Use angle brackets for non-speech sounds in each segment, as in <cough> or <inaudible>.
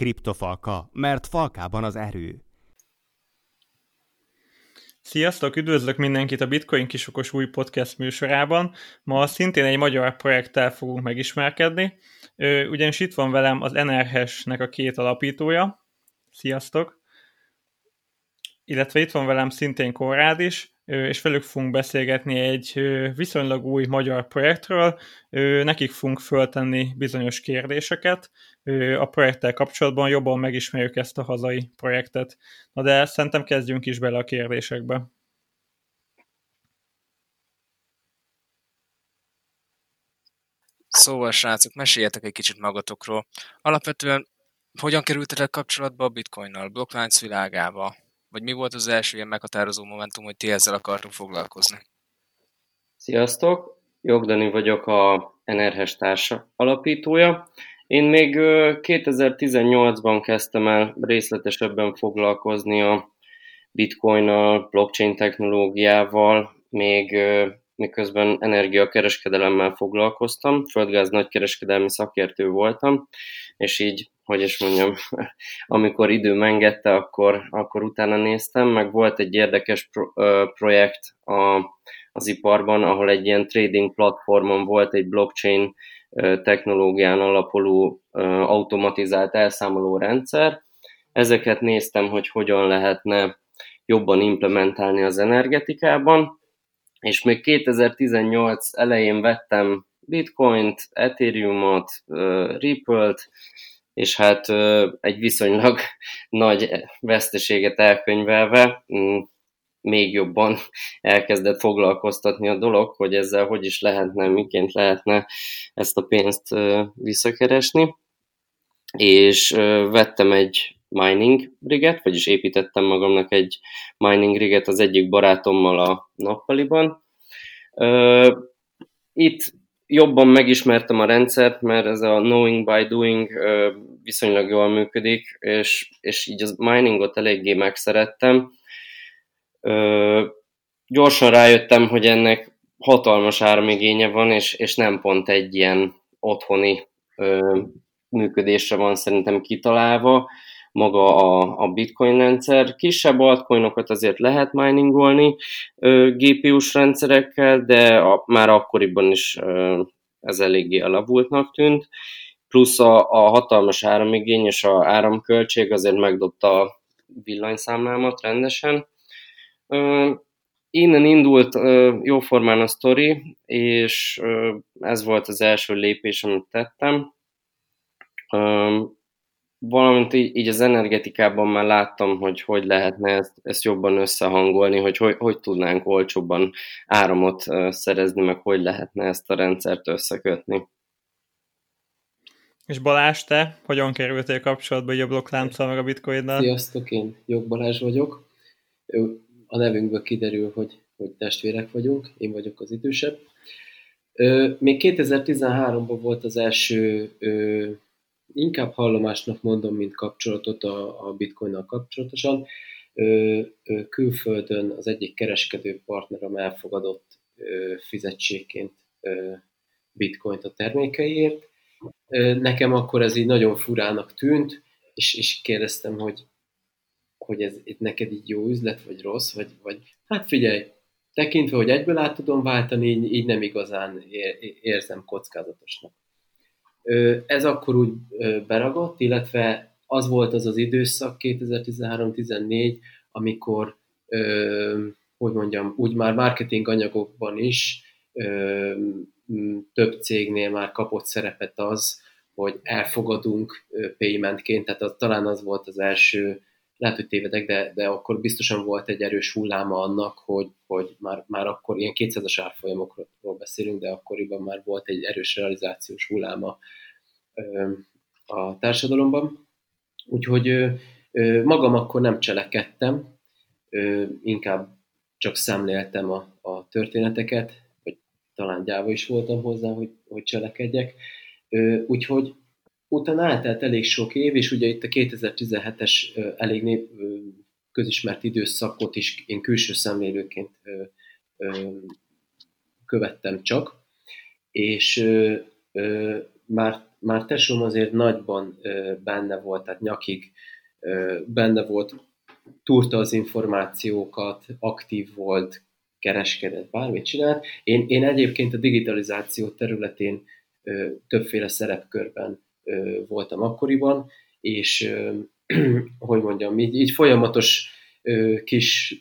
Kriptofalka, mert falkában az erő. Sziasztok, üdvözlök mindenkit a Bitcoin kisokos új podcast műsorában. Ma szintén egy magyar projekttel fogunk megismerkedni, ugyanis itt van velem az NRHS-nek a két alapítója. Sziasztok! Illetve itt van velem szintén Konrád is, és velük fogunk beszélgetni egy viszonylag új magyar projektről. Nekik fogunk föltenni bizonyos kérdéseket. A projekttel kapcsolatban jobban megismerjük ezt a hazai projektet. Na de szerintem kezdjünk is bele a kérdésekbe. Szóval, srácok, meséljetek egy kicsit magatokról. Alapvetően hogyan kerültetek kapcsolatba a bitcoinnal, blokklánc világába? Vagy mi volt az első ilyen meghatározó momentum, hogy ti ezzel akartunk foglalkozni? Sziasztok! Jogdani vagyok a NRHS társa alapítója. Én még 2018-ban kezdtem el részletesebben foglalkozni a bitcoinnal, blockchain technológiával, még miközben energiakereskedelemmel foglalkoztam, földgáz nagykereskedelmi szakértő voltam, és így hogy is mondjam, <laughs> amikor idő engedte, akkor, akkor utána néztem, meg volt egy érdekes pro, ö, projekt a, az iparban, ahol egy ilyen trading platformon volt egy blockchain ö, technológián alapuló ö, automatizált elszámoló rendszer. Ezeket néztem, hogy hogyan lehetne jobban implementálni az energetikában, és még 2018 elején vettem Bitcoint, Ethereumot, Ripple-t, és hát egy viszonylag <laughs> nagy veszteséget elkönyvelve mm, még jobban <laughs> elkezdett foglalkoztatni a dolog, hogy ezzel hogy is lehetne, miként lehetne ezt a pénzt visszakeresni. És vettem egy mining riget, vagyis építettem magamnak egy mining riget az egyik barátommal a nappaliban. Itt jobban megismertem a rendszert, mert ez a knowing by doing viszonylag jól működik, és, és így az miningot eléggé megszerettem. Gyorsan rájöttem, hogy ennek hatalmas áramigénye van, és, és nem pont egy ilyen otthoni működésre van szerintem kitalálva maga a, a bitcoin rendszer. Kisebb altcoinokat azért lehet miningolni GPU-s rendszerekkel, de a, már akkoriban is ez eléggé alavultnak tűnt. Plusz a, a hatalmas áramigény és a áramköltség azért megdobta a villanyszámlámat rendesen. Innen indult jóformán a sztori, és ez volt az első lépés, amit tettem valamint így, így az energetikában már láttam, hogy hogy lehetne ezt, ezt jobban összehangolni, hogy, hogy hogy tudnánk olcsóbban áramot szerezni, meg hogy lehetne ezt a rendszert összekötni. És Balázs, te hogyan kerültél kapcsolatba a blokklánccal meg a bitcoinnal? Sziasztok, én Jog Balázs vagyok. A nevünkből kiderül, hogy, hogy testvérek vagyunk, én vagyok az idősebb. Még 2013-ban volt az első inkább hallomásnak mondom, mint kapcsolatot a, a bitcoinnal kapcsolatosan. Ö, ö, külföldön az egyik kereskedő partnerem elfogadott ö, fizetségként ö, bitcoint a termékeiért. Ö, nekem akkor ez így nagyon furának tűnt, és, és kérdeztem, hogy, hogy ez itt neked így jó üzlet, vagy rossz, vagy, vagy hát figyelj, tekintve, hogy egyből át tudom váltani, így, így nem igazán érzem kockázatosnak. Ez akkor úgy beragadt, illetve az volt az az időszak, 2013-14, amikor, hogy mondjam, úgy már marketing anyagokban is több cégnél már kapott szerepet az, hogy elfogadunk paymentként, tehát az, talán az volt az első, lehet, hogy tévedek, de, de akkor biztosan volt egy erős hulláma annak, hogy, hogy már, már akkor ilyen 200-as árfolyamokról beszélünk, de akkoriban már volt egy erős realizációs hulláma a társadalomban. Úgyhogy magam akkor nem cselekedtem, inkább csak szemléltem a, a történeteket, vagy talán gyáva is voltam hozzá, hogy, hogy cselekedjek. Úgyhogy utána eltelt elég sok év, és ugye itt a 2017-es elég nép, közismert időszakot is én külső szemlélőként követtem csak, és már már tesóm azért nagyban benne volt, tehát nyakig benne volt, túrta az információkat, aktív volt, kereskedett, bármit csinált. Én, én egyébként a digitalizáció területén többféle szerepkörben voltam akkoriban, és <clears throat> hogy mondjam, így, így folyamatos kis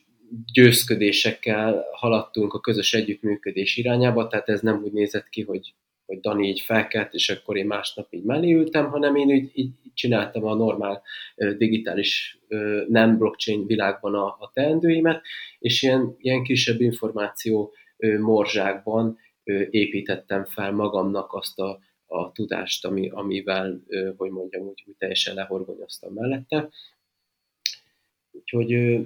győzködésekkel haladtunk a közös együttműködés irányába, tehát ez nem úgy nézett ki, hogy, hogy Dani így felkelt, és akkor én másnap így mellé ültem, hanem én így, így csináltam a normál digitális nem blockchain világban a, a teendőimet, és ilyen, ilyen kisebb információ morzsákban építettem fel magamnak azt a, a tudást, ami, amivel, hogy mondjam, úgy, úgy teljesen lehorgonyoztam mellette. Úgyhogy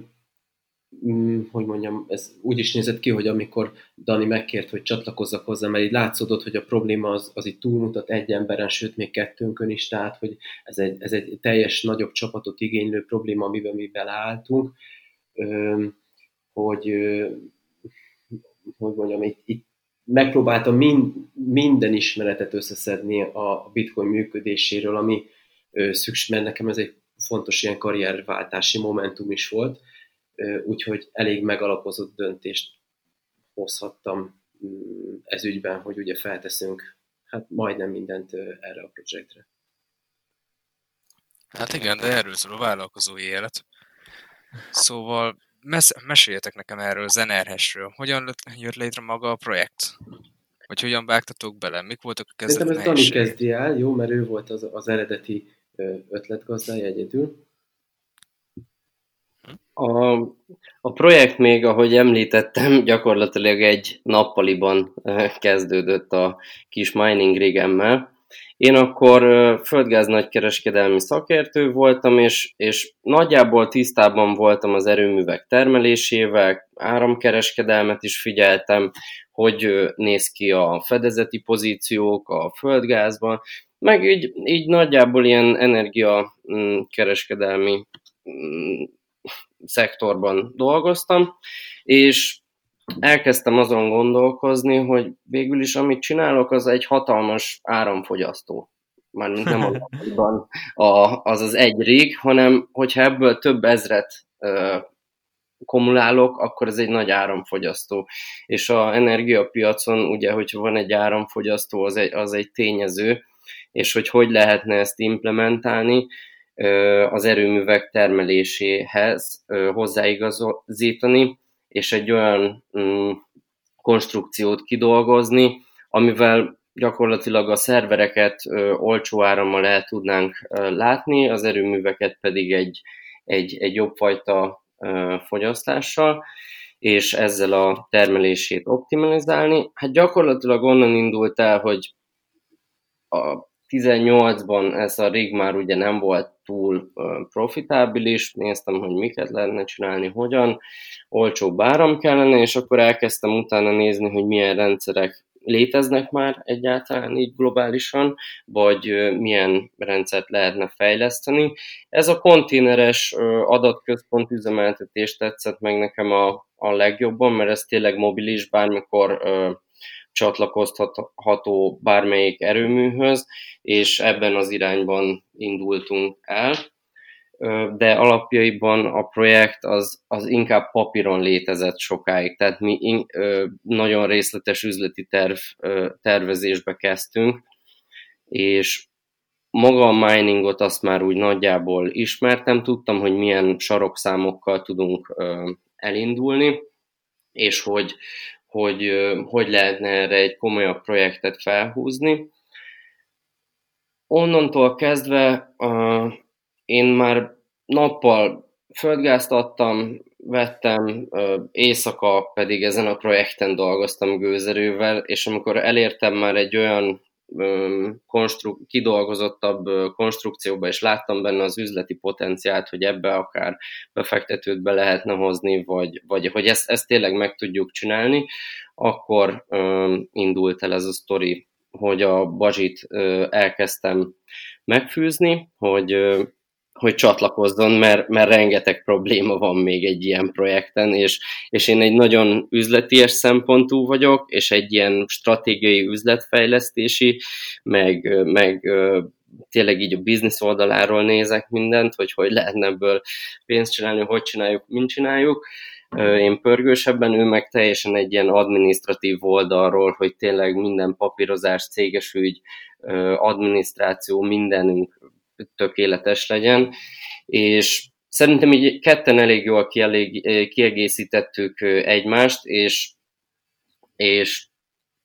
hogy mondjam, ez úgy is nézett ki, hogy amikor Dani megkért, hogy csatlakozzak hozzá, mert így látszódott, hogy a probléma az, az itt túlmutat egy emberen, sőt még kettőnkön is, tehát hogy ez egy, ez egy teljes nagyobb csapatot igénylő probléma, amiben mi beleálltunk, hogy, hogy mondjam, itt, itt megpróbáltam mind, minden ismeretet összeszedni a bitcoin működéséről, ami szükség, mert nekem ez egy fontos ilyen karrierváltási momentum is volt, úgyhogy elég megalapozott döntést hozhattam mm, ez ügyben, hogy ugye felteszünk hát majdnem mindent erre a projektre. Hát igen, de erről szól a vállalkozói élet. Szóval mes- meséljetek nekem erről, Zenerhesről. Hogyan jött létre maga a projekt? Vagy hogyan vágtatok bele? Mik voltak a kezdeti Szerintem ez Dani kezdi el, jó, mert ő volt az, az eredeti ötletgazdája egyedül. A, a projekt még, ahogy említettem, gyakorlatilag egy nappaliban kezdődött a kis mining rigemmel. Én akkor földgáz nagykereskedelmi szakértő voltam, és, és nagyjából tisztában voltam az erőművek termelésével, áramkereskedelmet is figyeltem, hogy néz ki a fedezeti pozíciók a földgázban, meg így, így nagyjából ilyen energiakereskedelmi mm, szektorban dolgoztam, és elkezdtem azon gondolkozni, hogy végül is amit csinálok, az egy hatalmas áramfogyasztó. Már nem a, <laughs> a, az az egy rég, hanem hogyha ebből több ezret ö, kumulálok, akkor ez egy nagy áramfogyasztó. És a energiapiacon ugye, hogyha van egy áramfogyasztó, az egy, az egy tényező, és hogy hogy lehetne ezt implementálni, az erőművek termeléséhez hozzáigazítani, és egy olyan mm, konstrukciót kidolgozni, amivel gyakorlatilag a szervereket olcsó árammal el tudnánk látni, az erőműveket pedig egy, egy, egy jobb fajta fogyasztással, és ezzel a termelését optimalizálni. Hát gyakorlatilag onnan indult el, hogy a 18-ban ez a rig már ugye nem volt túl profitábilis, néztem, hogy miket lehetne csinálni, hogyan, olcsóbb áram kellene, és akkor elkezdtem utána nézni, hogy milyen rendszerek léteznek már egyáltalán így globálisan, vagy milyen rendszert lehetne fejleszteni. Ez a konténeres adatközpont üzemeltetés tetszett meg nekem a, a legjobban, mert ez tényleg mobilis, bármikor csatlakozható bármelyik erőműhöz, és ebben az irányban indultunk el. De alapjaiban a projekt az, az inkább papíron létezett sokáig, tehát mi in, nagyon részletes üzleti terv, tervezésbe kezdtünk, és maga a miningot azt már úgy nagyjából ismertem, tudtam, hogy milyen sarokszámokkal tudunk elindulni, és hogy hogy hogy lehetne erre egy komolyabb projektet felhúzni. Onnantól kezdve uh, én már nappal földgázt adtam, vettem, uh, éjszaka pedig ezen a projekten dolgoztam gőzerővel, és amikor elértem már egy olyan konstru- kidolgozottabb konstrukcióba, és láttam benne az üzleti potenciált, hogy ebbe akár befektetőt be lehetne hozni, vagy, vagy hogy ezt, ezt tényleg meg tudjuk csinálni, akkor indult el ez a sztori, hogy a bazsit uh, elkezdtem megfűzni, hogy hogy csatlakozzon, mert, mert rengeteg probléma van még egy ilyen projekten, és, és én egy nagyon üzleties szempontú vagyok, és egy ilyen stratégiai üzletfejlesztési, meg, meg tényleg így a biznisz oldaláról nézek mindent, hogy hogy lehetne ebből pénzt csinálni, hogy csináljuk, mint csináljuk. Én pörgősebben, ő meg teljesen egy ilyen administratív oldalról, hogy tényleg minden papírozás, céges ügy, adminisztráció, mindenünk tökéletes legyen, és szerintem így ketten elég jól kiegészítettük egymást, és, és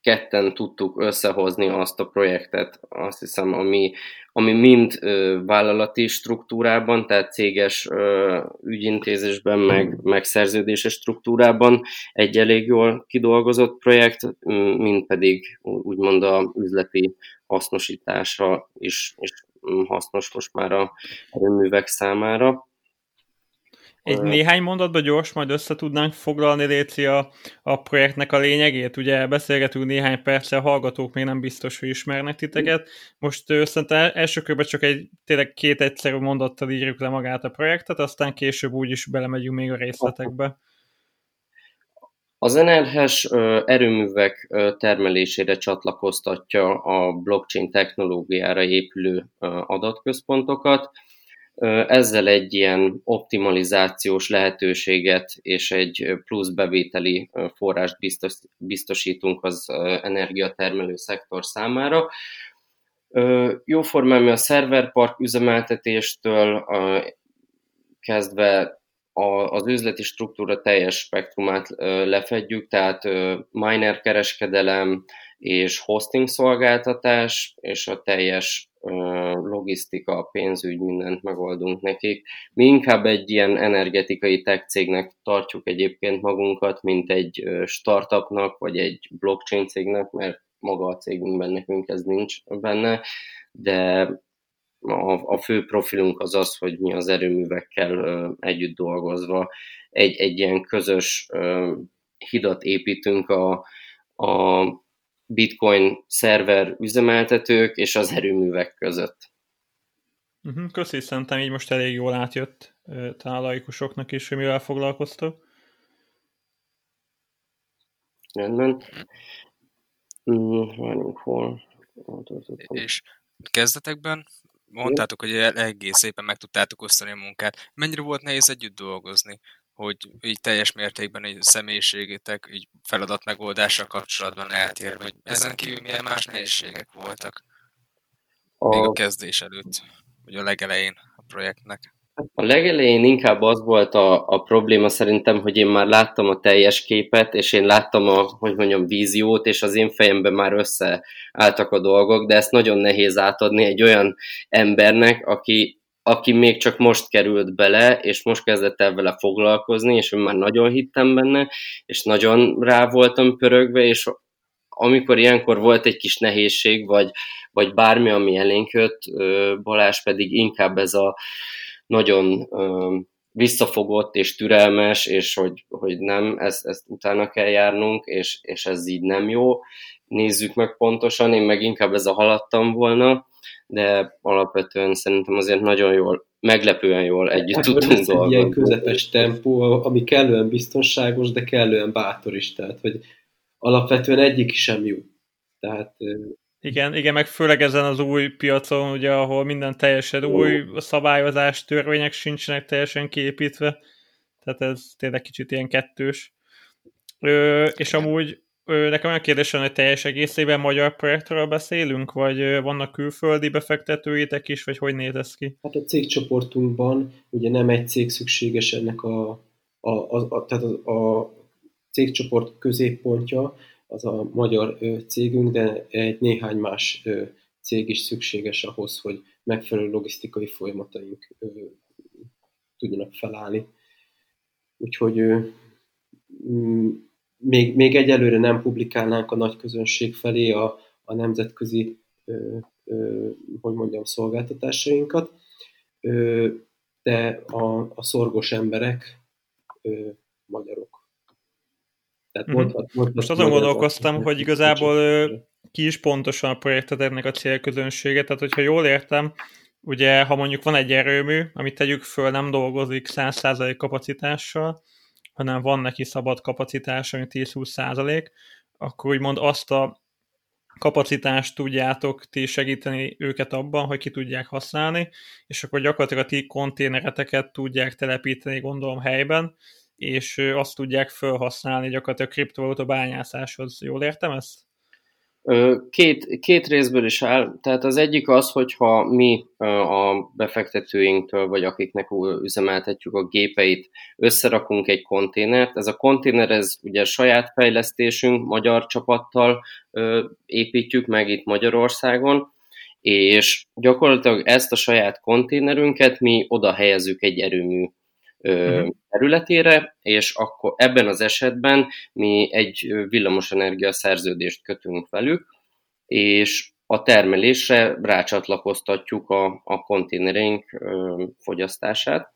ketten tudtuk összehozni azt a projektet, azt hiszem, ami, ami mind ö, vállalati struktúrában, tehát céges ö, ügyintézésben, meg, meg szerződéses struktúrában egy elég jól kidolgozott projekt, mind pedig úgymond a üzleti hasznosításra is, is hasznos most már a erőművek számára. Egy néhány mondatban gyors, majd össze tudnánk foglalni, Léci, a, a projektnek a lényegét. Ugye beszélgetünk néhány perce, a hallgatók még nem biztos, hogy ismernek titeket. Most uh, szerintem első körben csak egy tényleg két egyszerű mondattal írjuk le magát a projektet, aztán később úgyis belemegyünk még a részletekbe. Az NLHS erőművek termelésére csatlakoztatja a blockchain technológiára épülő adatközpontokat, ezzel egy ilyen optimalizációs lehetőséget és egy plusz bevételi forrást biztosítunk az energiatermelő szektor számára. Jóformán mi a szerverpark üzemeltetéstől kezdve az üzleti struktúra teljes spektrumát lefedjük, tehát miner kereskedelem és hosting szolgáltatás, és a teljes logisztika, pénzügy, mindent megoldunk nekik. Mi inkább egy ilyen energetikai tech cégnek tartjuk egyébként magunkat, mint egy startupnak, vagy egy blockchain cégnek, mert maga a cégünkben nekünk ez nincs benne, de a, a fő profilunk az az, hogy mi az erőművekkel együtt dolgozva egy, egy ilyen közös hidat építünk a, a bitcoin szerver üzemeltetők és az erőművek között. Uh-huh, köszi, szerintem így most elég jól átjött talán laikusoknak is, hogy mivel foglalkoztok. Rendben. Mm, várjunk hol. És kezdetekben mondtátok, hogy egész szépen meg tudtátok osztani a munkát. Mennyire volt nehéz együtt dolgozni? hogy így teljes mértékben egy személyiségétek így feladat megoldással kapcsolatban eltér, hogy ezen kívül milyen más nehézségek voltak még a kezdés előtt, vagy a legelején a projektnek. A legelején inkább az volt a, a probléma szerintem, hogy én már láttam a teljes képet, és én láttam a, hogy mondjam, víziót, és az én fejemben már összeálltak a dolgok, de ezt nagyon nehéz átadni egy olyan embernek, aki aki még csak most került bele, és most kezdett el vele foglalkozni, és én már nagyon hittem benne, és nagyon rá voltam pörögve, és amikor ilyenkor volt egy kis nehézség, vagy, vagy bármi, ami elénk jött, Balázs pedig inkább ez a nagyon visszafogott és türelmes, és hogy, hogy nem, ezt, ezt utána kell járnunk, és, és ez így nem jó. Nézzük meg pontosan, én meg inkább ez a haladtam volna, de alapvetően szerintem azért nagyon jól, meglepően jól együtt hát, tudtunk dolgozni. Ilyen közepes tempó, ami kellően biztonságos, de kellően bátor is, tehát hogy alapvetően egyik sem jó. Tehát igen, igen, meg főleg ezen az új piacon, ugye, ahol minden teljesen új szabályozás, törvények sincsenek teljesen kiépítve, tehát ez tényleg kicsit ilyen kettős. Ö, és amúgy nekem olyan kérdésem, hogy teljes egészében magyar projektről beszélünk, vagy vannak külföldi befektetőitek is, vagy hogy néz ez ki? Hát a cégcsoportunkban ugye nem egy cég szükséges ennek a, a, a, a, tehát a, a cégcsoport középpontja, az a magyar cégünk, de egy néhány más cég is szükséges ahhoz, hogy megfelelő logisztikai folyamataink tudjanak felállni. Úgyhogy még, még egyelőre nem publikálnánk a nagy közönség felé a, a nemzetközi, ö, ö, hogy mondjam, szolgáltatásainkat, ö, de a, a szorgos emberek ö, magyarok. Tehát mm-hmm. mondhat, mondhat Most azon gondolkoztam, hogy igazából ki is pontosan a projektet ennek a célközönsége, tehát hogyha jól értem, ugye ha mondjuk van egy erőmű, amit tegyük föl, nem dolgozik 100% kapacitással, hanem van neki szabad kapacitás, ami 10-20%, akkor úgymond azt a kapacitást tudjátok ti segíteni őket abban, hogy ki tudják használni, és akkor gyakorlatilag a ti konténereteket tudják telepíteni, gondolom, helyben, és azt tudják felhasználni gyakorlatilag a kriptovaluta bányászáshoz. Jól értem ezt? Két, két részből is áll. Tehát az egyik az, hogyha mi a befektetőinktől, vagy akiknek üzemeltetjük a gépeit, összerakunk egy konténert. Ez a konténer, ez ugye saját fejlesztésünk, magyar csapattal építjük meg itt Magyarországon, és gyakorlatilag ezt a saját konténerünket mi oda helyezzük egy erőmű uh-huh. területére, és akkor ebben az esetben mi egy villamosenergia szerződést kötünk velük, és a termelésre rácsatlakoztatjuk a, a konténereink fogyasztását.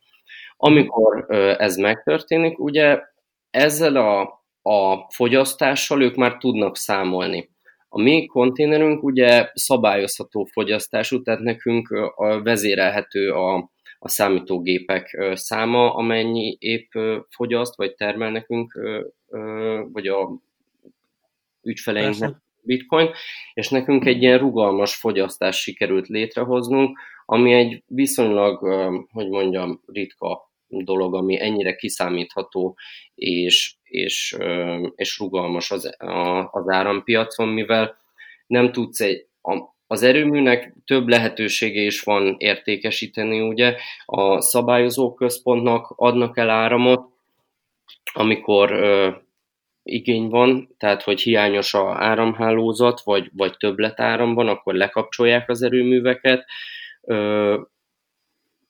Amikor ez megtörténik, ugye ezzel a, a fogyasztással ők már tudnak számolni. A mi konténerünk ugye szabályozható fogyasztású, tehát nekünk a vezérelhető a, a számítógépek száma, amennyi épp fogyaszt, vagy termel nekünk, vagy a ügyfeleinknek bitcoin, és nekünk egy ilyen rugalmas fogyasztást sikerült létrehoznunk, ami egy viszonylag, hogy mondjam, ritka dolog, ami ennyire kiszámítható és, és, és rugalmas az, az árampiacon, mivel nem tudsz egy, a, az erőműnek több lehetősége is van értékesíteni, ugye? A szabályozó központnak adnak el áramot, amikor ö, igény van, tehát hogy hiányos a áramhálózat, vagy, vagy többletáram van, akkor lekapcsolják az erőműveket, ö,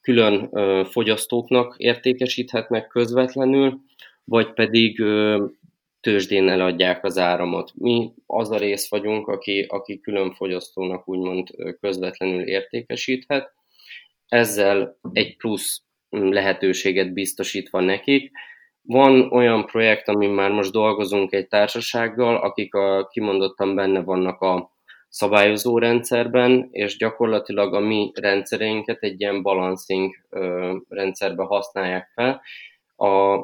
külön ö, fogyasztóknak értékesíthetnek közvetlenül, vagy pedig ö, tőzsdén eladják az áramot. Mi az a rész vagyunk, aki, aki külön fogyasztónak úgymond közvetlenül értékesíthet. Ezzel egy plusz lehetőséget biztosítva nekik. Van olyan projekt, amin már most dolgozunk egy társasággal, akik a, kimondottan benne vannak a szabályozó rendszerben, és gyakorlatilag a mi rendszereinket egy ilyen balancing rendszerbe használják fel. A,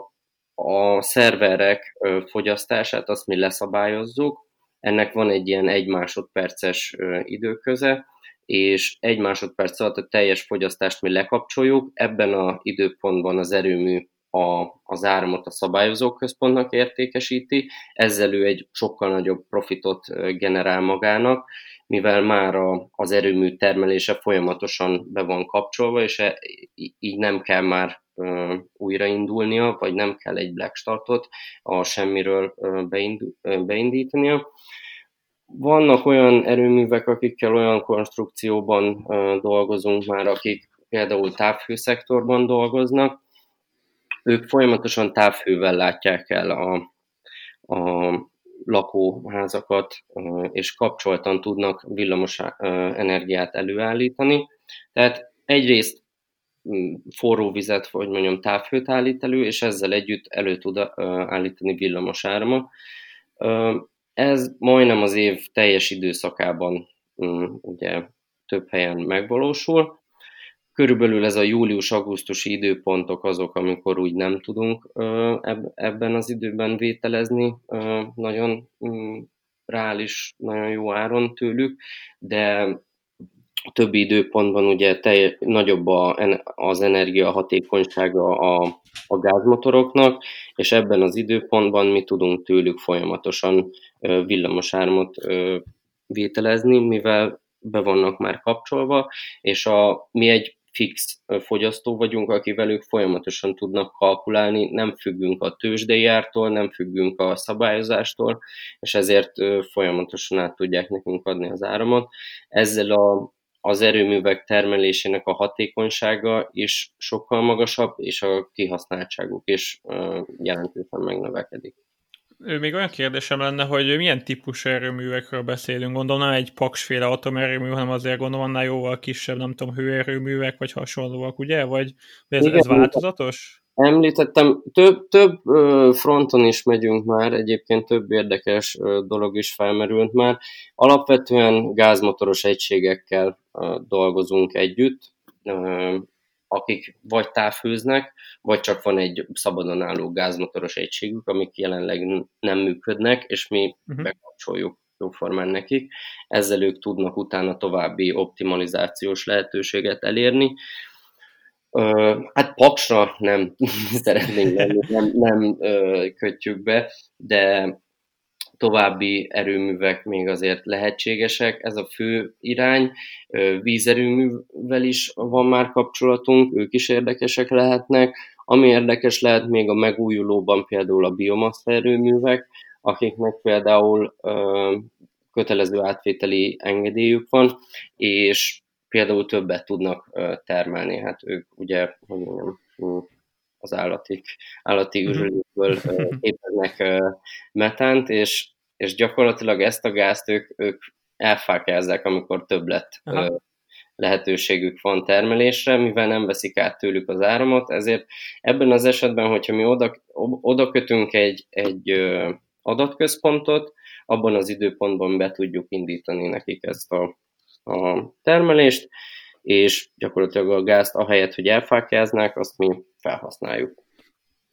a szerverek fogyasztását azt mi leszabályozzuk, ennek van egy ilyen egy másodperces időköze, és egy másodperc alatt a teljes fogyasztást mi lekapcsoljuk, ebben a időpontban az erőmű a, az áramot a szabályozóközpontnak értékesíti, ezzel ő egy sokkal nagyobb profitot generál magának, mivel már a, az erőmű termelése folyamatosan be van kapcsolva, és e, így nem kell már újraindulnia, vagy nem kell egy black startot a semmiről beindítania. Vannak olyan erőművek, akikkel olyan konstrukcióban dolgozunk már, akik például távhőszektorban dolgoznak, ők folyamatosan távhővel látják el a, a lakóházakat, és kapcsoltan tudnak villamos energiát előállítani. Tehát egyrészt forró vizet, vagy mondjam, távhőt állít elő, és ezzel együtt elő tud állítani villamos áramot. Ez majdnem az év teljes időszakában ugye több helyen megvalósul. Körülbelül ez a július-augusztusi időpontok azok, amikor úgy nem tudunk ebben az időben vételezni nagyon reális, nagyon jó áron tőlük, de a többi időpontban ugye telj, nagyobb a, az energiahatékonysága a, a gázmotoroknak, és ebben az időpontban mi tudunk tőlük folyamatosan villamosármot vételezni, mivel be vannak már kapcsolva, és a, mi egy fix fogyasztó vagyunk, aki velük folyamatosan tudnak kalkulálni, nem függünk a tőzsdei ártól, nem függünk a szabályozástól, és ezért folyamatosan át tudják nekünk adni az áramot. Ezzel a az erőművek termelésének a hatékonysága is sokkal magasabb, és a kihasználtságuk is jelentősen megnövekedik. Még olyan kérdésem lenne, hogy milyen típusú erőművekről beszélünk? Gondolom nem egy paksféle atomerőmű, hanem azért gondolom annál jóval kisebb, nem tudom, hőerőművek, vagy hasonlóak, ugye? Vagy ez, Igen, ez változatos? Említettem, több, több fronton is megyünk már, egyébként több érdekes dolog is felmerült már. Alapvetően gázmotoros egységekkel dolgozunk együtt, akik vagy távfőznek, vagy csak van egy szabadon álló gázmotoros egységük, amik jelenleg nem működnek, és mi uh-huh. bekapcsoljuk jóformán nekik. Ezzel ők tudnak utána további optimalizációs lehetőséget elérni. Hát paksra nem <laughs> szeretnénk lenni, nem, nem kötjük be, de további erőművek még azért lehetségesek, ez a fő irány. Vízerőművel is van már kapcsolatunk, ők is érdekesek lehetnek. Ami érdekes lehet még a megújulóban például a biomassa erőművek, akiknek például kötelező átvételi engedélyük van, és például többet tudnak termelni. Hát ők ugye, hogy mondjam, az állati, állati mhm. űrlőkből képeznek <laughs> metánt, és, és gyakorlatilag ezt a gázt ők, ők elfákjázzák, amikor többlet Aha. lehetőségük van termelésre, mivel nem veszik át tőlük az áramot, ezért ebben az esetben, hogyha mi oda, oda kötünk egy, egy adatközpontot, abban az időpontban be tudjuk indítani nekik ezt a, a termelést, és gyakorlatilag a gázt ahelyett, hogy elfákjáznák, azt mi felhasználjuk.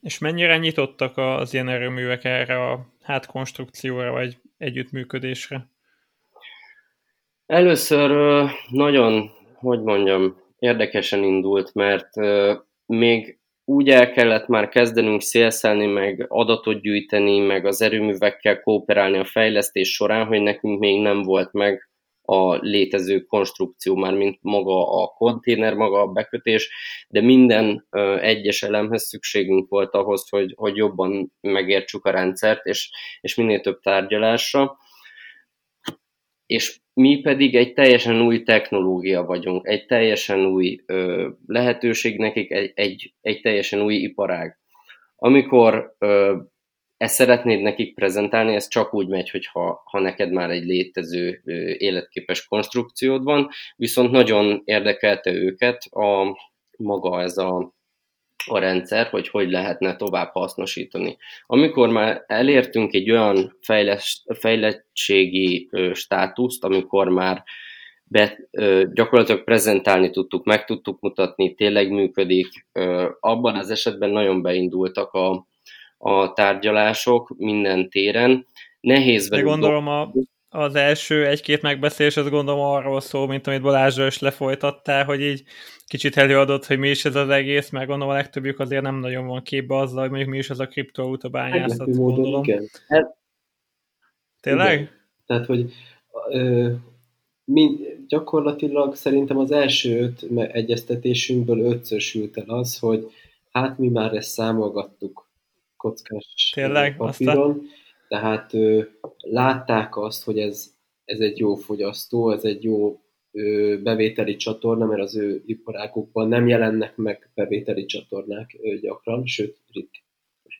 És mennyire nyitottak az ilyen erőművek erre a hátkonstrukcióra, vagy együttműködésre? Először nagyon, hogy mondjam, érdekesen indult, mert még úgy el kellett már kezdenünk szélszelni, meg adatot gyűjteni, meg az erőművekkel kooperálni a fejlesztés során, hogy nekünk még nem volt meg a létező konstrukció, már mint maga a konténer, maga a bekötés, de minden egyes elemhez szükségünk volt ahhoz, hogy, hogy jobban megértsük a rendszert, és, és minél több tárgyalásra. És mi pedig egy teljesen új technológia vagyunk, egy teljesen új ö, lehetőség nekik, egy, egy, egy teljesen új iparág. Amikor ö, ezt szeretnéd nekik prezentálni, ez csak úgy megy, hogyha ha neked már egy létező életképes konstrukciód van, viszont nagyon érdekelte őket a maga ez a, a rendszer, hogy hogy lehetne tovább hasznosítani. Amikor már elértünk egy olyan fejles, fejlettségi státuszt, amikor már be, gyakorlatilag prezentálni tudtuk, meg tudtuk mutatni, tényleg működik, abban az esetben nagyon beindultak a, a tárgyalások minden téren. Nehéz velük... De gondolom a, az első egy-két megbeszélés, az gondolom arról szól, mint amit Balázsra is lefolytattál, hogy így kicsit előadott, hogy mi is ez az egész, mert gondolom a legtöbbjük azért nem nagyon van képbe azzal, hogy mondjuk mi is ez a kriptovaluta bányászat, gondolom. Igen. Hát, Tényleg? Igen. Tehát, hogy ö, mind, gyakorlatilag szerintem az első öt egyeztetésünkből ötször el az, hogy hát mi már ezt számolgattuk kockás Tényleg, papíron. Aztán... Tehát ö, látták azt, hogy ez, ez egy jó fogyasztó, ez egy jó ö, bevételi csatorna, mert az ő iparágukban nem jelennek meg bevételi csatornák ö, gyakran, sőt rit,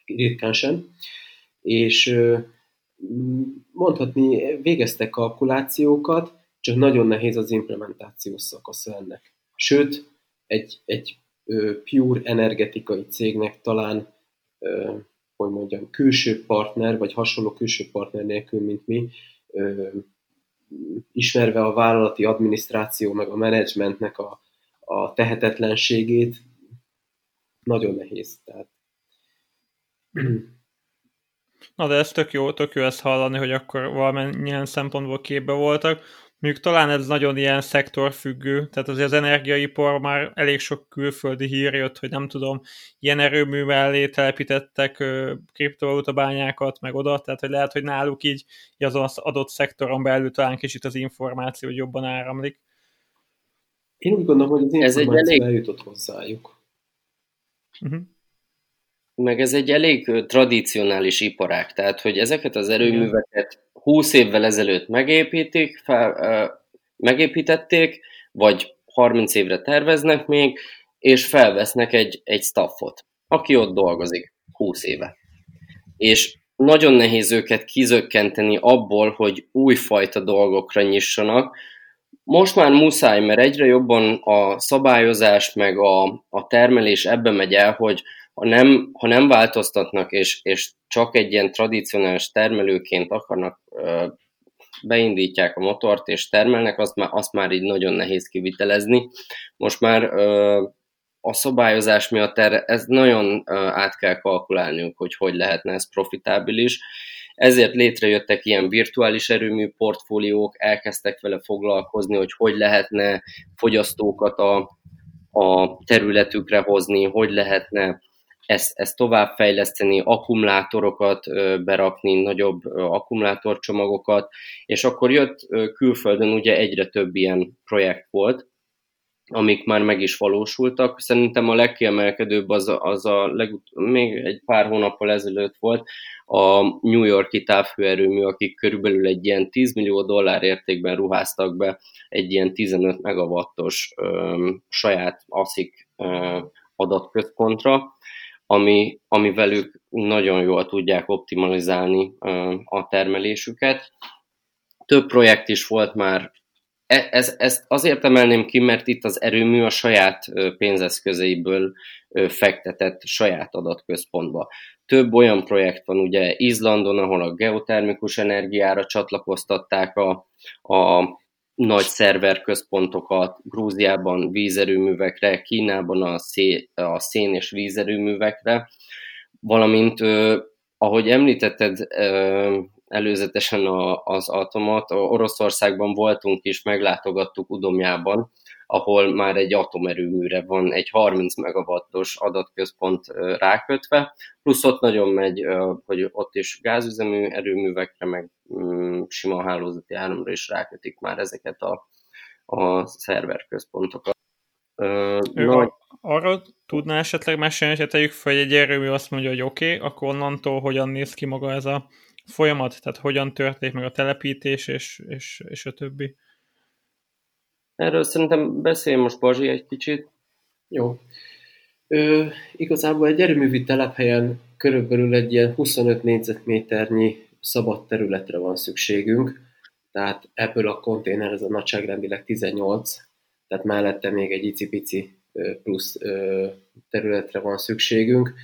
ritkán sem. És ö, mondhatni, végeztek kalkulációkat, csak nagyon nehéz az implementációs szakasz ennek. Sőt, egy, egy ö, pure energetikai cégnek talán hogy mondjam, külső partner, vagy hasonló külső partner nélkül, mint mi, ismerve a vállalati adminisztráció, meg a menedzsmentnek a, a tehetetlenségét, nagyon nehéz. Tehát... Na de ez tök jó, tök jó ezt hallani, hogy akkor valamennyien szempontból képbe voltak. Mondjuk talán ez nagyon ilyen szektorfüggő, tehát azért az energiaipar már elég sok külföldi hír jött, hogy nem tudom, ilyen erőmű mellé telepítettek kriptovaluta bányákat, meg oda, tehát hogy lehet, hogy náluk így azon az adott szektoron belül talán kicsit az információ jobban áramlik. Én úgy gondolom, hogy az információ ez egy elég... eljutott hozzájuk. Uh-huh. Meg ez egy elég tradicionális iparág, tehát hogy ezeket az erőműveket 20 évvel ezelőtt megépítik, fel, megépítették, vagy 30 évre terveznek még, és felvesznek egy, egy staffot, aki ott dolgozik 20 éve. És nagyon nehéz őket kizökkenteni abból, hogy újfajta dolgokra nyissanak. Most már muszáj, mert egyre jobban a szabályozás meg a, a termelés ebbe megy el, hogy ha nem, ha nem változtatnak, és, és csak egy ilyen tradicionális termelőként akarnak, beindítják a motort és termelnek, azt már, azt már így nagyon nehéz kivitelezni, most már a szabályozás miatt erre, ez nagyon át kell kalkulálniuk, hogy hogy lehetne ez profitábilis. Ezért létrejöttek ilyen virtuális erőmű portfóliók, elkezdtek vele foglalkozni, hogy hogy lehetne fogyasztókat a, a területükre hozni, hogy lehetne ezt, ezt továbbfejleszteni, akkumulátorokat berakni, nagyobb akkumulátorcsomagokat, és akkor jött külföldön ugye egyre több ilyen projekt volt, amik már meg is valósultak. Szerintem a legkiemelkedőbb az, az a legut- még egy pár hónappal ezelőtt volt a New Yorki távhőerőmű, akik körülbelül egy ilyen 10 millió dollár értékben ruháztak be egy ilyen 15 megawattos ö, saját ASIC ö, adatközpontra, ami, ami velük nagyon jól tudják optimalizálni a termelésüket. Több projekt is volt már E, ez, ezt azért emelném ki, mert itt az erőmű a saját pénzeszközeiből fektetett saját adatközpontba. Több olyan projekt van ugye Izlandon, ahol a geotermikus energiára csatlakoztatták a, a nagy szerverközpontokat, Grúziában vízerőművekre, Kínában a, szé, a szén és vízerőművekre, valamint, ahogy említetted, előzetesen az atomat. Oroszországban voltunk is, meglátogattuk Udomjában, ahol már egy atomerőműre van egy 30 megawattos adatközpont rákötve, plusz ott nagyon megy, hogy ott is gázüzemű erőművekre, meg mm, sima hálózati áramra is rákötik már ezeket a, a szerverközpontokat. Nagy... Arra tudná esetleg mesélni, hogy tegyük fel, hogy egy erőmű azt mondja, hogy oké, okay, akkor onnantól hogyan néz ki maga ez a folyamat? Tehát hogyan történik meg a telepítés, és, és, és a többi? Erről szerintem beszélj most Bazsi egy kicsit. Jó. Ö, igazából egy erőművi telephelyen körülbelül egy ilyen 25 négyzetméternyi szabad területre van szükségünk, tehát ebből a konténer ez a nagyságrendileg 18, tehát mellette még egy icipici plusz területre van szükségünk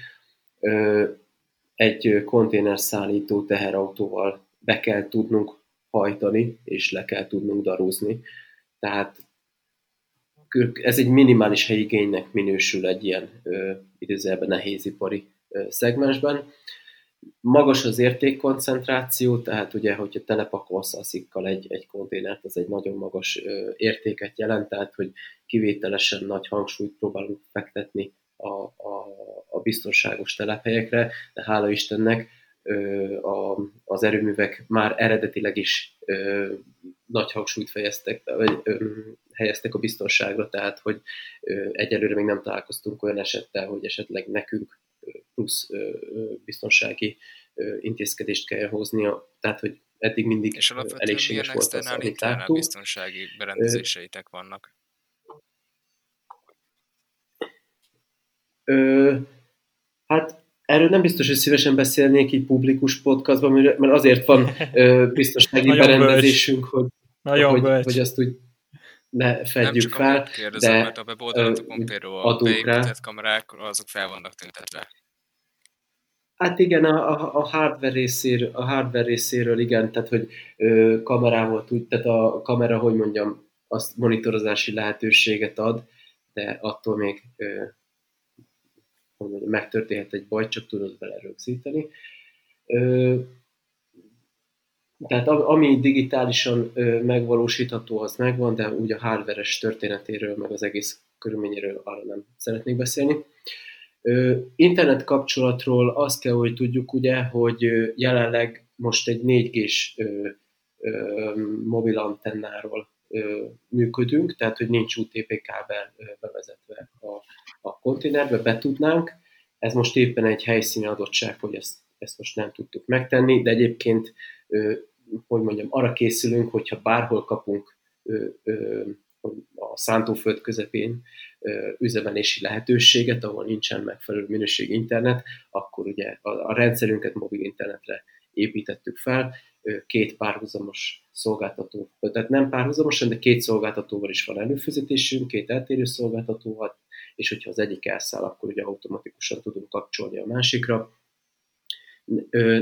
egy konténerszállító teherautóval be kell tudnunk hajtani, és le kell tudnunk daruzni. Tehát ez egy minimális helyigénynek minősül egy ilyen időzőben nehézipari ö, szegmensben. Magas az értékkoncentráció, tehát ugye, hogyha telepakolsz aszikkal egy, egy konténert, az egy nagyon magas ö, értéket jelent, tehát hogy kivételesen nagy hangsúlyt próbálunk fektetni a, a, a biztonságos telephelyekre, de hála Istennek a, az erőművek már eredetileg is ö, nagy hangsúlyt fejeztek, vagy, ö, helyeztek a biztonságra, tehát hogy ö, egyelőre még nem találkoztunk olyan esettel, hogy esetleg nekünk plusz ö, biztonsági ö, intézkedést kell hoznia, tehát hogy eddig mindig És elégséges volt az, amit láttunk. biztonsági berendezéseitek vannak? Ö, hát erről nem biztos, hogy szívesen beszélnék így publikus podcastban, mert azért van <laughs> ö, biztonsági berendezésünk, hogy, Nagyon hogy, hogy azt úgy ne fedjük nem fel. Kérdezem, de mert a weboldalatokon például a beépített kamerák, azok fel vannak tüntetve. Hát igen, a, a, a, hardware részéről, a hardware részéről igen, tehát hogy ö, kamerával tud, tehát a kamera, hogy mondjam, azt monitorozási lehetőséget ad, de attól még ö, hogy megtörténhet egy baj, csak tudod vele rögzíteni. Tehát ami digitálisan megvalósítható, az megvan, de úgy a hardveres történetéről, meg az egész körülményéről arra nem szeretnék beszélni. Internet kapcsolatról azt kell, hogy tudjuk ugye, hogy jelenleg most egy 4G-s mobil antennáról működünk, tehát hogy nincs UTP kábel bevezetve a, a konténerbe, be tudnánk. Ez most éppen egy helyszíni adottság, hogy ezt, ezt most nem tudtuk megtenni, de egyébként, hogy mondjam, arra készülünk, hogyha bárhol kapunk a szántóföld közepén üzemelési lehetőséget, ahol nincsen megfelelő minőség internet, akkor ugye a, rendszerünket mobil internetre építettük fel, két párhuzamos szolgáltató, tehát nem párhuzamosan, de két szolgáltatóval is van előfizetésünk, két eltérő szolgáltatóval, és hogyha az egyik elszáll, akkor ugye automatikusan tudunk kapcsolni a másikra.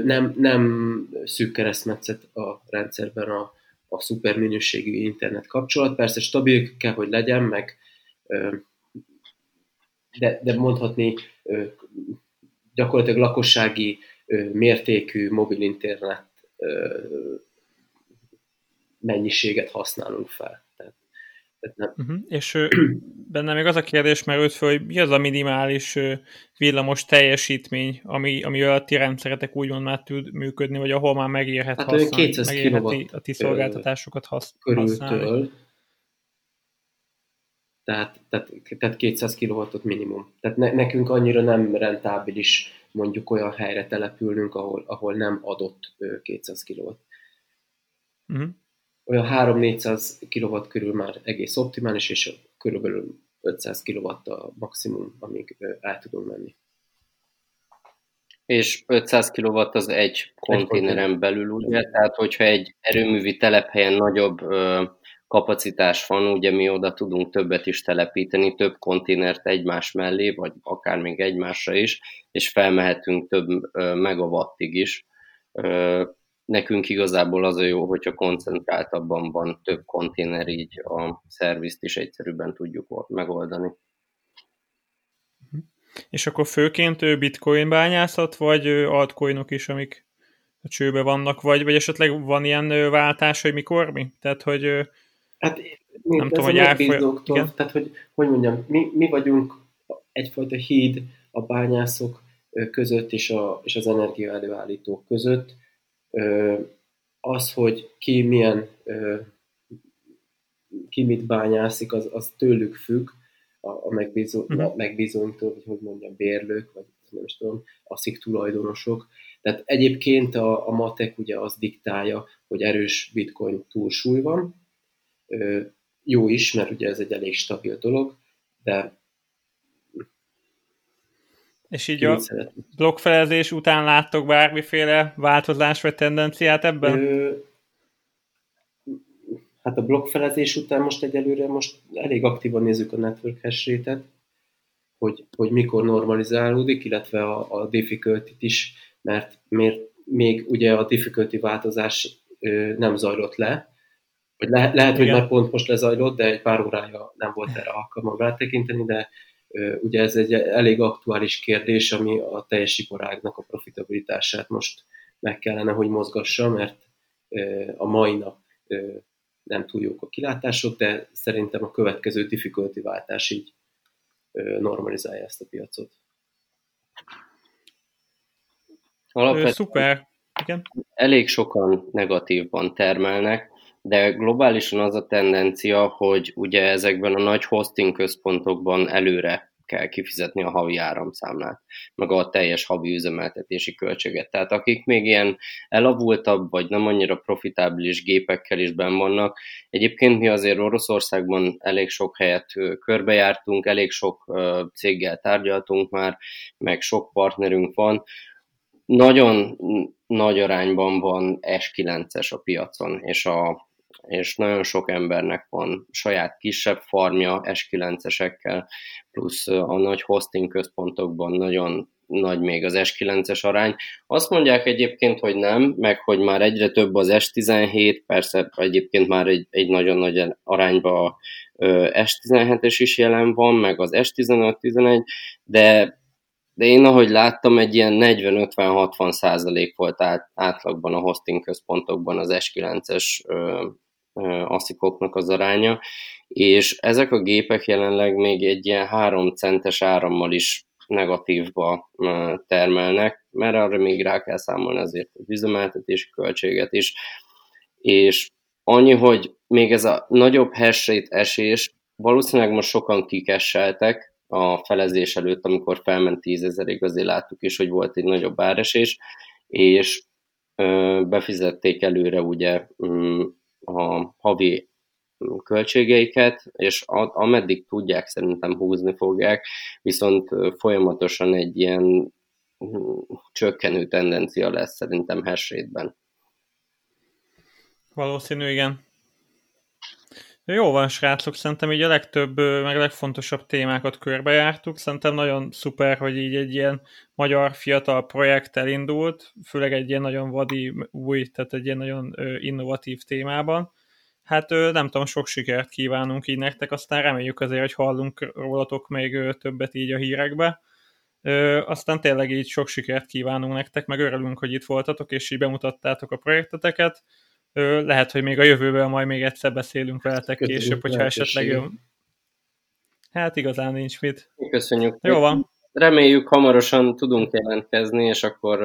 Nem, nem szűk keresztmetszet a rendszerben a, a szuper minőségű internet kapcsolat. Persze stabil kell, hogy legyen, meg de, de mondhatni gyakorlatilag lakossági mértékű mobil internet mennyiséget használunk fel. Uh-huh. És <clears throat> benne még az a kérdés merült föl, hogy mi az a minimális villamos teljesítmény, ami, ami a ti rendszeretek úgymond már tud működni, vagy ahol már megérhet hát használni, 200 megérheti a ti szolgáltatásokat hasz, használni. Tehát, tehát, tehát 200 kw minimum. Tehát ne, nekünk annyira nem rentábilis mondjuk olyan helyre települnünk, ahol, ahol nem adott 200 kW. Uh-huh. Olyan 3-400 kW körül már egész optimális, és körülbelül 500 kW a maximum, amíg el tudunk menni. És 500 kW az egy konténeren belül, ugye? Tehát, hogyha egy erőművi telephelyen nagyobb ö, kapacitás van, ugye mi oda tudunk többet is telepíteni, több konténert egymás mellé, vagy akár még egymásra is, és felmehetünk több megawattig is. Nekünk igazából az a jó, hogyha koncentráltabban van több konténer, így a szervizt is egyszerűbben tudjuk megoldani. És akkor főként bitcoin bányászat, vagy altcoinok is, amik a csőbe vannak, vagy, vagy esetleg van ilyen váltás, hogy mikor mi? Tehát, hogy Hát nem tudom, hogy árfolyam... Tehát, hogy, hogy mondjam, mi, mi vagyunk egyfajta híd a bányászok között és, a, és az energia előállítók között. Az, hogy ki milyen, ki mit bányászik, az, az tőlük függ, a, a, megbízó, uh-huh. a megbízóinktól, vagy hogy mondjam, bérlők, vagy nem is tudom, szik tulajdonosok. Tehát egyébként a, a matek ugye az diktálja, hogy erős bitcoin túlsúly van, jó is, mert ugye ez egy elég stabil dolog, de és így a blokkfelezés után láttok bármiféle változás vagy tendenciát ebben? Ö, hát a blokkfelezés után most egyelőre most elég aktívan nézzük a network hash rate hogy, hogy mikor normalizálódik, illetve a, a difficulty is, mert miért, még ugye a difficulty változás ö, nem zajlott le, vagy le, lehet, hogy már pont most lezajlott, de egy pár órája nem volt erre alkalmam rátekinteni, de ugye ez egy elég aktuális kérdés, ami a teljes iparágnak a profitabilitását most meg kellene, hogy mozgassa, mert a mai nap nem túl jók a kilátások, de szerintem a következő difficulty váltás így normalizálja ezt a piacot. Alapvetően Szuper. Igen. Elég sokan negatívban termelnek, de globálisan az a tendencia, hogy ugye ezekben a nagy hosting központokban előre kell kifizetni a havi áramszámlát, meg a teljes havi üzemeltetési költséget. Tehát akik még ilyen elavultabb, vagy nem annyira profitábilis gépekkel is benn vannak, egyébként mi azért Oroszországban elég sok helyet körbejártunk, elég sok céggel tárgyaltunk már, meg sok partnerünk van, nagyon nagy arányban van S9-es a piacon, és a és nagyon sok embernek van saját kisebb farmja S9-esekkel, plusz a nagy hosting központokban nagyon nagy még az S9-es arány. Azt mondják egyébként, hogy nem, meg hogy már egyre több az S17, persze egyébként már egy, egy nagyon nagy arányban a S17-es is jelen van, meg az S15-11, de de én ahogy láttam, egy ilyen 40-50-60 százalék volt át, átlagban a hosting központokban az S9-es aszikoknak az aránya, és ezek a gépek jelenleg még egy ilyen 3 centes árammal is negatívba termelnek, mert arra még rá kell számolni azért a üzemeltetési költséget is, és annyi, hogy még ez a nagyobb hash esés, valószínűleg most sokan kikesseltek a felezés előtt, amikor felment 10 ezerig, azért láttuk is, hogy volt egy nagyobb áresés, és befizették előre ugye mm, a havi költségeiket, és ameddig tudják, szerintem húzni fogják, viszont folyamatosan egy ilyen hm, csökkenő tendencia lesz szerintem hash Valószínű, igen. Jó van, srácok, szerintem így a legtöbb, meg a legfontosabb témákat körbejártuk. Szerintem nagyon szuper, hogy így egy ilyen magyar fiatal projekt elindult, főleg egy ilyen nagyon vadi új, tehát egy ilyen nagyon innovatív témában. hát nem tudom, sok sikert kívánunk így nektek, aztán reméljük azért, hogy hallunk rólatok még többet így a hírekbe. Aztán tényleg így sok sikert kívánunk nektek, meg örülünk, hogy itt voltatok, és így bemutattátok a projekteteket. Lehet, hogy még a jövőben majd még egyszer beszélünk veletek Köszönjük később, hogyha esetleg jön. Hát igazán nincs mit. Köszönjük. Jó van. Reméljük hamarosan tudunk jelentkezni, és akkor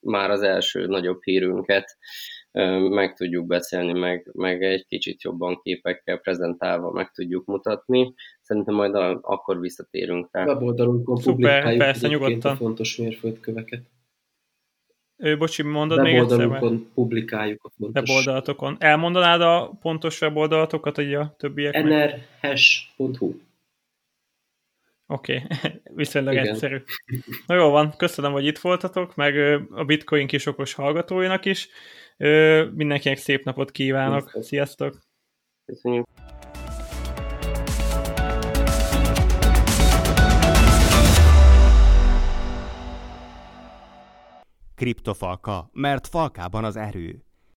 már az első nagyobb hírünket meg tudjuk beszélni, meg, meg egy kicsit jobban képekkel prezentálva meg tudjuk mutatni. Szerintem majd a, akkor visszatérünk rá. Weboldalunkon Szuper, publikáljuk persze, nyugodtan. a fontos mérföldköveket. Ő, bocsi, mondod még egyszer? Weboldalukon publikáljuk a fontos... Weboldalatokon. Elmondanád a pontos weboldalatokat, hogy a többiek? nrhash.hu Oké, okay. <laughs> viszonylag Igen. egyszerű. Na jó van, köszönöm, hogy itt voltatok, meg a Bitcoin kis okos hallgatóinak is. Mindenkinek szép napot kívánok. Sziasztok! Sziasztok. Köszönjük! Kriptofalka, mert falkában az erő.